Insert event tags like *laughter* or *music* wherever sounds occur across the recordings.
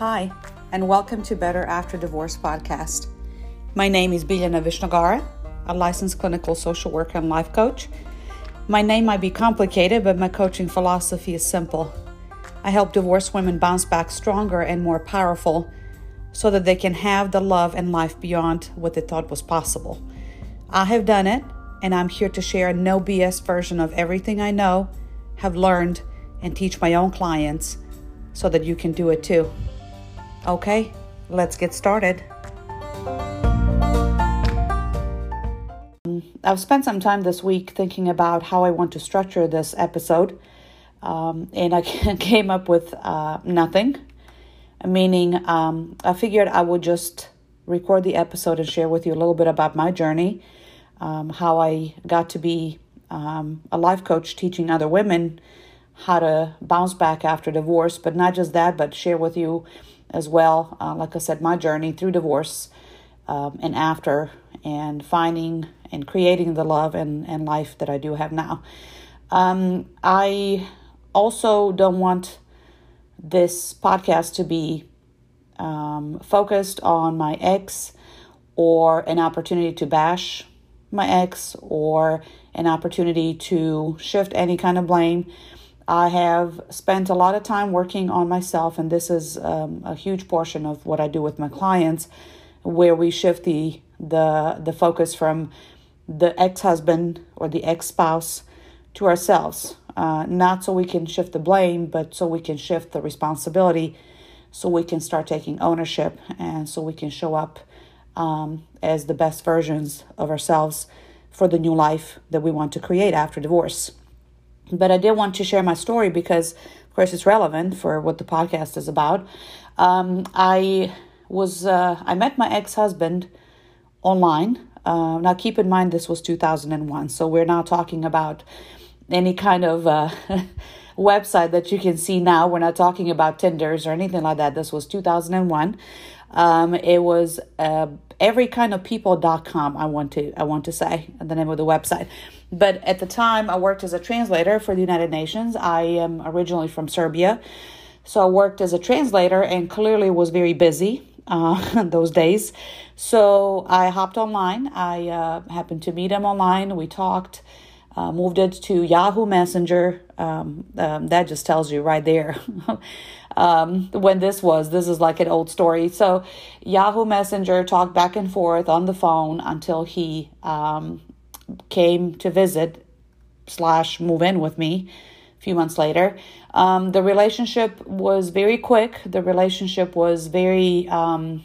Hi, and welcome to Better After Divorce podcast. My name is Biljana Vishnagara, a licensed clinical social worker and life coach. My name might be complicated, but my coaching philosophy is simple. I help divorced women bounce back stronger and more powerful so that they can have the love and life beyond what they thought was possible. I have done it, and I'm here to share a no BS version of everything I know, have learned, and teach my own clients so that you can do it too. Okay, let's get started. I've spent some time this week thinking about how I want to structure this episode, um, and I *laughs* came up with uh, nothing. Meaning, um, I figured I would just record the episode and share with you a little bit about my journey, um, how I got to be um, a life coach teaching other women how to bounce back after divorce, but not just that, but share with you as well, uh, like I said, my journey through divorce um, and after, and finding and creating the love and, and life that I do have now. Um, I also don't want this podcast to be um, focused on my ex or an opportunity to bash my ex or an opportunity to shift any kind of blame. I have spent a lot of time working on myself, and this is um, a huge portion of what I do with my clients, where we shift the the the focus from the ex husband or the ex spouse to ourselves. Uh, not so we can shift the blame, but so we can shift the responsibility, so we can start taking ownership, and so we can show up um, as the best versions of ourselves for the new life that we want to create after divorce. But I did want to share my story because, of course, it's relevant for what the podcast is about. Um, I was uh, I met my ex husband online. Uh, now, keep in mind this was 2001, so we're not talking about any kind of uh, *laughs* website that you can see now. We're not talking about Tinders or anything like that. This was 2001. Um, it was uh, every kind I want to I want to say the name of the website. But at the time, I worked as a translator for the United Nations. I am originally from Serbia, so I worked as a translator and clearly was very busy uh, *laughs* those days. So I hopped online. I uh, happened to meet him online. We talked. Uh, moved it to Yahoo Messenger. Um, um, that just tells you right there *laughs* um, when this was. This is like an old story. So, Yahoo Messenger talked back and forth on the phone until he um, came to visit slash move in with me a few months later. Um, the relationship was very quick. The relationship was very. Um,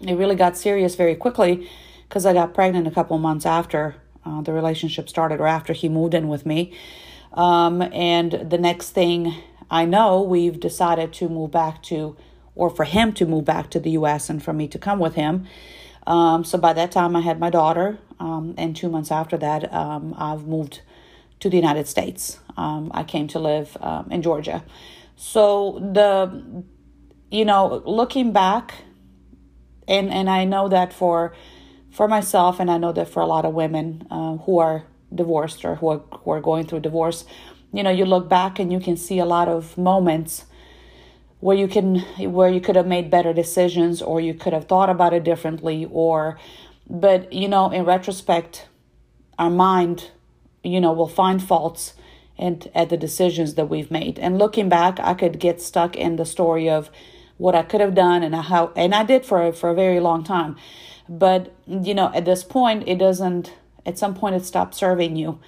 it really got serious very quickly because I got pregnant a couple months after uh, the relationship started or after he moved in with me. Um, and the next thing I know, we've decided to move back to, or for him to move back to the US and for me to come with him. Um, so by that time, I had my daughter, um, and two months after that, um, I've moved to the United States. Um, I came to live um, in Georgia. So the, you know, looking back, and and I know that for for myself, and I know that for a lot of women uh, who are divorced or who are, who are going through divorce, you know, you look back and you can see a lot of moments where you can where you could have made better decisions or you could have thought about it differently or but you know in retrospect our mind you know will find faults and at the decisions that we've made. And looking back i could get stuck in the story of what i could have done and how and i did for for a very long time but, you know, at this point, it doesn't, at some point, it stops serving you.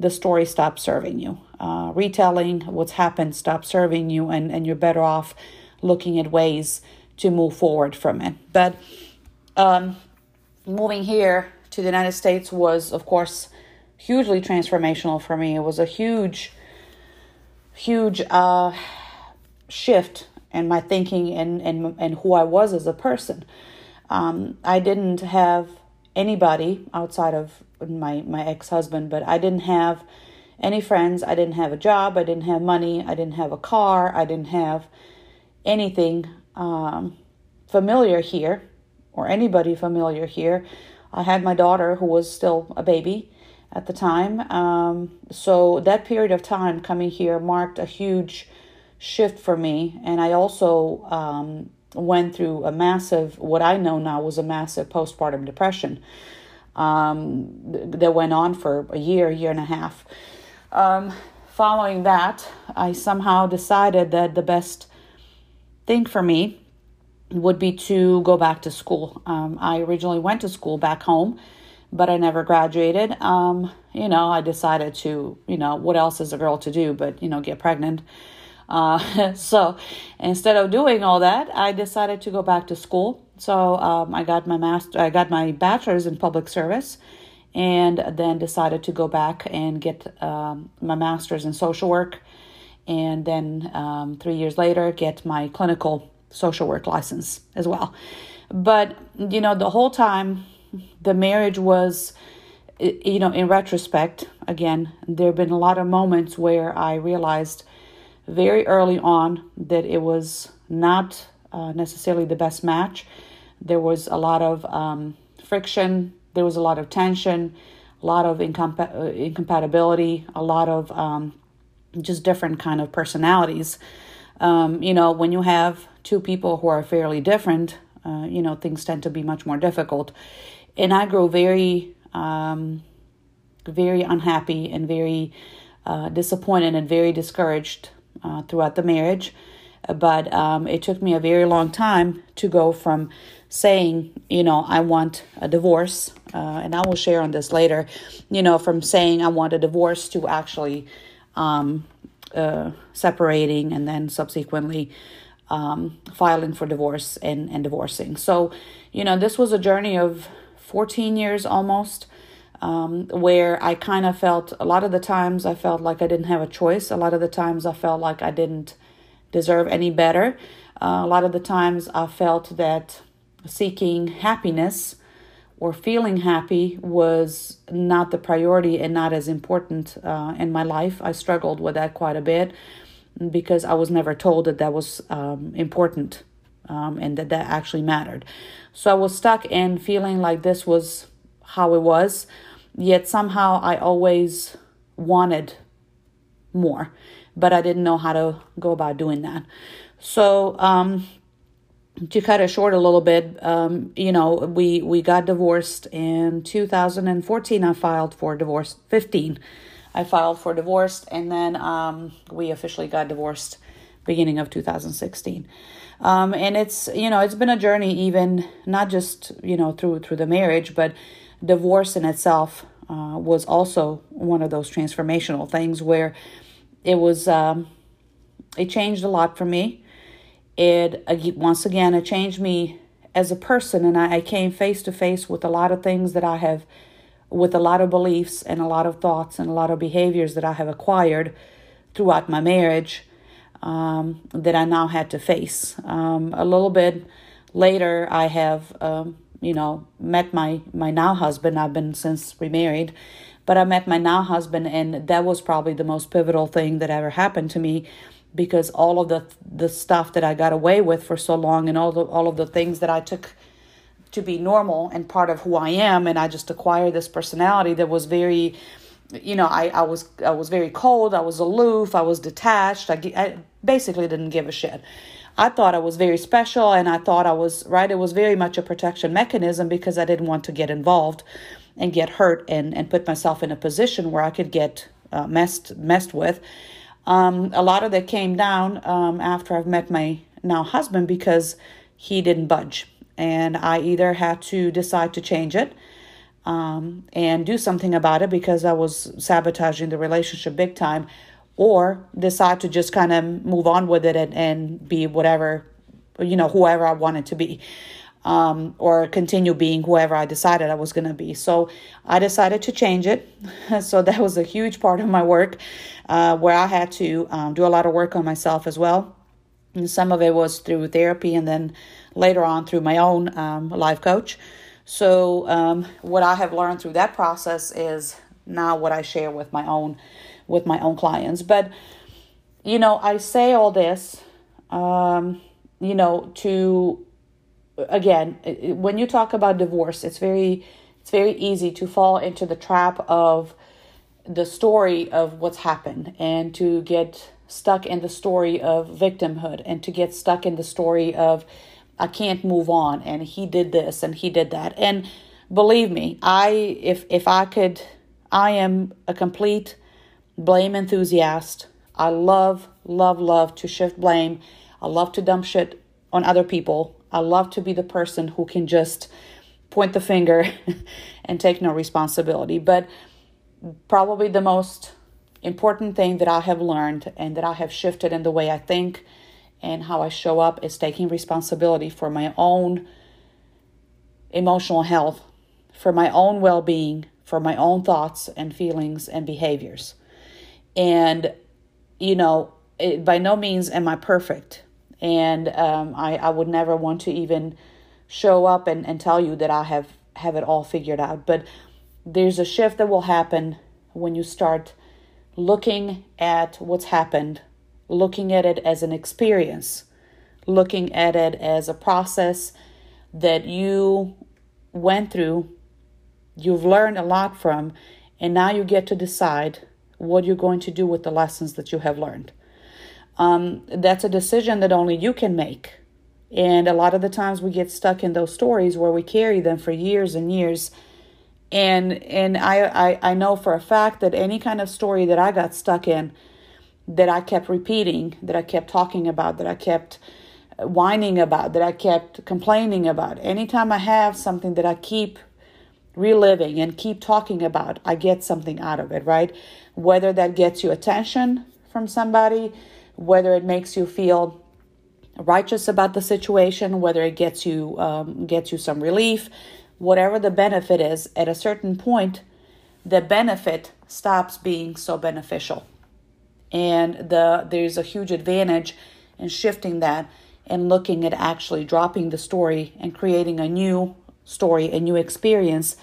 The story stops serving you. Uh, retelling what's happened stops serving you, and, and you're better off looking at ways to move forward from it. But um, moving here to the United States was, of course, hugely transformational for me. It was a huge, huge uh, shift in my thinking and, and, and who I was as a person. Um, I didn't have anybody outside of my my ex husband, but I didn't have any friends. I didn't have a job. I didn't have money. I didn't have a car. I didn't have anything um, familiar here or anybody familiar here. I had my daughter who was still a baby at the time. Um, so that period of time coming here marked a huge shift for me. And I also um, went through a massive, what I know now was a massive postpartum depression um, that went on for a year, year and a half. Um, following that, I somehow decided that the best thing for me would be to go back to school. Um, I originally went to school back home, but I never graduated. Um, you know, I decided to, you know, what else is a girl to do but, you know, get pregnant. Uh, *laughs* so instead of doing all that, I decided to go back to school. So um, I got my master, I got my bachelor's in public service, and then decided to go back and get um, my master's in social work, and then um, three years later get my clinical social work license as well. But you know, the whole time, the marriage was you know, in retrospect, again, there have been a lot of moments where I realized very early on that it was not uh, necessarily the best match. There was a lot of um, friction, there was a lot of tension, a lot of incompa- uh, incompatibility, a lot of um, just different kind of personalities. Um, you know, when you have two people who are fairly different, uh, you know, things tend to be much more difficult. And I grew very, um, very unhappy and very uh, disappointed and very discouraged uh, throughout the marriage. But um, it took me a very long time to go from saying, you know, I want a divorce, uh, and I will share on this later, you know, from saying I want a divorce to actually um, uh, separating and then subsequently um, filing for divorce and, and divorcing. So, you know, this was a journey of 14 years almost um, where I kind of felt a lot of the times I felt like I didn't have a choice. A lot of the times I felt like I didn't deserve any better. Uh, a lot of the times I felt that seeking happiness or feeling happy was not the priority and not as important uh, in my life. I struggled with that quite a bit because I was never told that that was um, important um, and that that actually mattered. So I was stuck in feeling like this was how it was Yet somehow I always wanted more, but I didn't know how to go about doing that. So, um, to cut it short a little bit, um, you know, we, we got divorced in 2014. I filed for divorce. 15, I filed for divorce, and then um, we officially got divorced beginning of 2016. Um, and it's you know it's been a journey, even not just you know through through the marriage, but divorce in itself uh, was also one of those transformational things where it was um, it changed a lot for me. It once again it changed me as a person and I, I came face to face with a lot of things that i have with a lot of beliefs and a lot of thoughts and a lot of behaviors that i have acquired throughout my marriage um, that i now had to face. Um, a little bit later i have um, you know, met my my now husband. I've been since remarried, but I met my now husband, and that was probably the most pivotal thing that ever happened to me, because all of the the stuff that I got away with for so long, and all the all of the things that I took to be normal and part of who I am, and I just acquired this personality that was very you know I, I was i was very cold i was aloof i was detached I, I basically didn't give a shit I thought I was very special and I thought I was right. It was very much a protection mechanism because I didn't want to get involved and get hurt and, and put myself in a position where I could get uh, messed messed with. Um, a lot of that came down um, after I've met my now husband because he didn't budge. And I either had to decide to change it um, and do something about it because I was sabotaging the relationship big time, or decide to just kind of move on with it and, and be whatever, you know, whoever I wanted to be. Um, or continue being whoever I decided I was going to be. So I decided to change it. *laughs* so that was a huge part of my work uh, where I had to um, do a lot of work on myself as well. And some of it was through therapy and then later on through my own um, life coach. So, um, what I have learned through that process is now what I share with my own with my own clients. But, you know, I say all this, um, you know, to, again, when you talk about divorce, it's very, it's very easy to fall into the trap of the story of what's happened and to get stuck in the story of victimhood and to get stuck in the story of I can't move on and he did this and he did that. And believe me, I if if I could I am a complete blame enthusiast. I love love love to shift blame. I love to dump shit on other people. I love to be the person who can just point the finger *laughs* and take no responsibility. But probably the most important thing that I have learned and that I have shifted in the way I think and how I show up is taking responsibility for my own emotional health, for my own well being, for my own thoughts and feelings and behaviors. And, you know, it, by no means am I perfect. And um, I, I would never want to even show up and, and tell you that I have, have it all figured out. But there's a shift that will happen when you start looking at what's happened, looking at it as an experience, looking at it as a process that you went through, you've learned a lot from, and now you get to decide what you're going to do with the lessons that you have learned. Um, that's a decision that only you can make. And a lot of the times we get stuck in those stories where we carry them for years and years and and I, I i know for a fact that any kind of story that i got stuck in that i kept repeating that i kept talking about that i kept whining about that i kept complaining about anytime i have something that i keep reliving and keep talking about i get something out of it right whether that gets you attention from somebody whether it makes you feel righteous about the situation whether it gets you um, gets you some relief whatever the benefit is, at a certain point, the benefit stops being so beneficial. And the there's a huge advantage in shifting that and looking at actually dropping the story and creating a new story, a new experience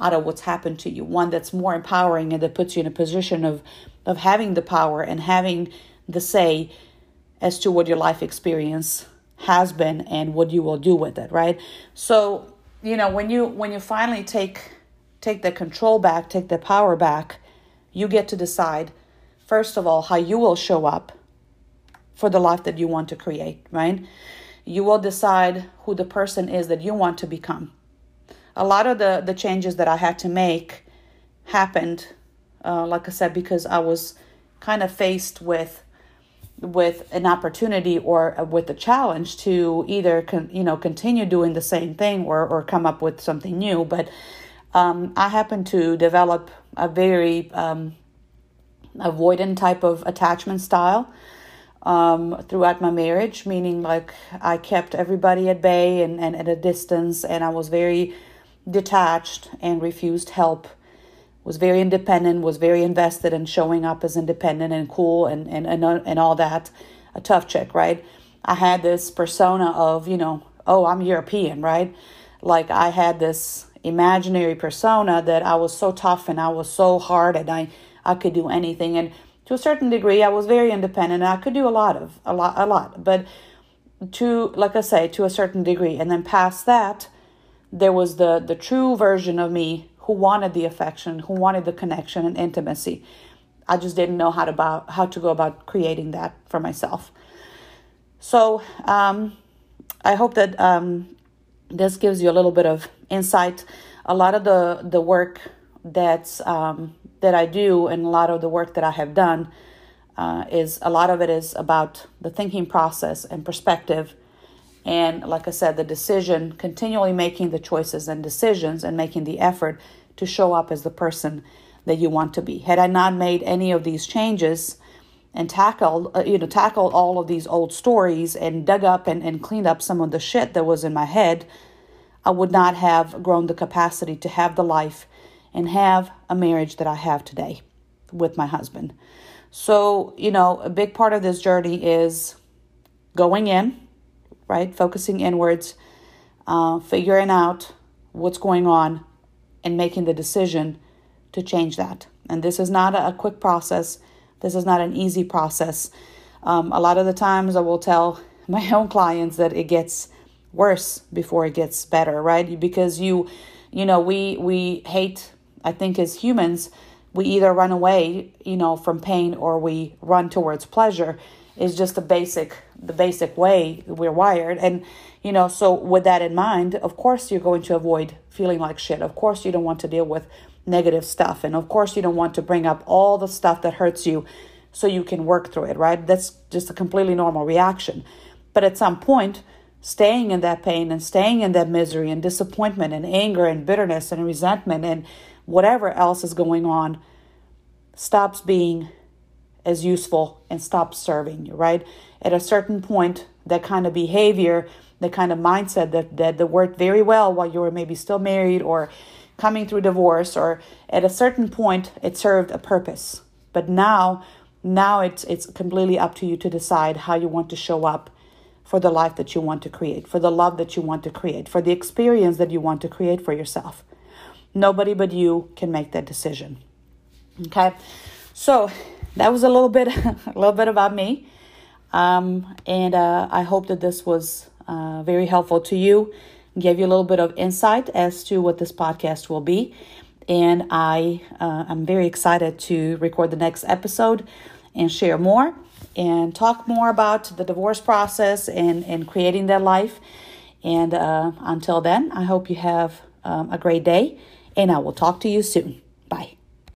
out of what's happened to you. One that's more empowering and that puts you in a position of of having the power and having the say as to what your life experience has been and what you will do with it, right? So you know when you when you finally take take the control back take the power back you get to decide first of all how you will show up for the life that you want to create right you will decide who the person is that you want to become a lot of the the changes that i had to make happened uh, like i said because i was kind of faced with with an opportunity or with a challenge to either con, you know continue doing the same thing or or come up with something new. But um, i happened to develop a very um, avoidant type of attachment style um, throughout my marriage meaning like i kept everybody at bay and, and at a distance and i was very detached and refused help was very independent, was very invested in showing up as independent and cool and, and, and, uh, and all that. A tough chick, right? I had this persona of, you know, oh, I'm European, right? Like I had this imaginary persona that I was so tough and I was so hard and I, I could do anything. And to a certain degree, I was very independent I could do a lot of, a lot, a lot. But to, like I say, to a certain degree. And then past that, there was the, the true version of me who wanted the affection, who wanted the connection and intimacy. I just didn't know how to about how to go about creating that for myself. So um, I hope that um, this gives you a little bit of insight. A lot of the the work that's um, that I do and a lot of the work that I have done uh, is a lot of it is about the thinking process and perspective and like I said, the decision, continually making the choices and decisions and making the effort to show up as the person that you want to be. Had I not made any of these changes and tackled, uh, you know, tackled all of these old stories and dug up and, and cleaned up some of the shit that was in my head, I would not have grown the capacity to have the life and have a marriage that I have today with my husband. So, you know, a big part of this journey is going in right? Focusing inwards, uh, figuring out what's going on, and making the decision to change that. And this is not a, quick process. This is not an easy process. Um, a lot of the times, I will tell *laughs* my own clients that it gets worse before it gets better, right? Because you, you know, we we hate. I think as humans, we either run away, you know, from pain or we run towards pleasure is just the basic the basic way we're wired. And you know so with that in mind of course you're going to avoid feeling like shit. Of course you don't want to deal with negative stuff. And of course you don't want to bring up all the stuff that hurts you so you can work through it right? That's just a completely normal reaction. But at some point staying in that pain and staying in that misery and disappointment and anger and bitterness and resentment and whatever else is going on stops being as useful and stops serving you, right? At a certain point, that kind of behavior, the kind of mindset that, that, that worked very well while you were maybe still married or coming through divorce, or at a certain point, it served a purpose. But now, now it's it's completely up to you to decide how you want to show up for the life that you want to create, for the love that you want to create, for the experience that you want to create for yourself. Nobody but you can make that decision. Okay, so that was a little bit, *laughs* a little bit about me, um, and uh, I hope that this was uh, very helpful to you. Gave you a little bit of insight as to what this podcast will be, and I uh, I'm very excited to record the next episode and share more and talk more about the divorce process and and creating that life. And uh, until then, I hope you have um, a great day, and I will talk to you soon. Bye.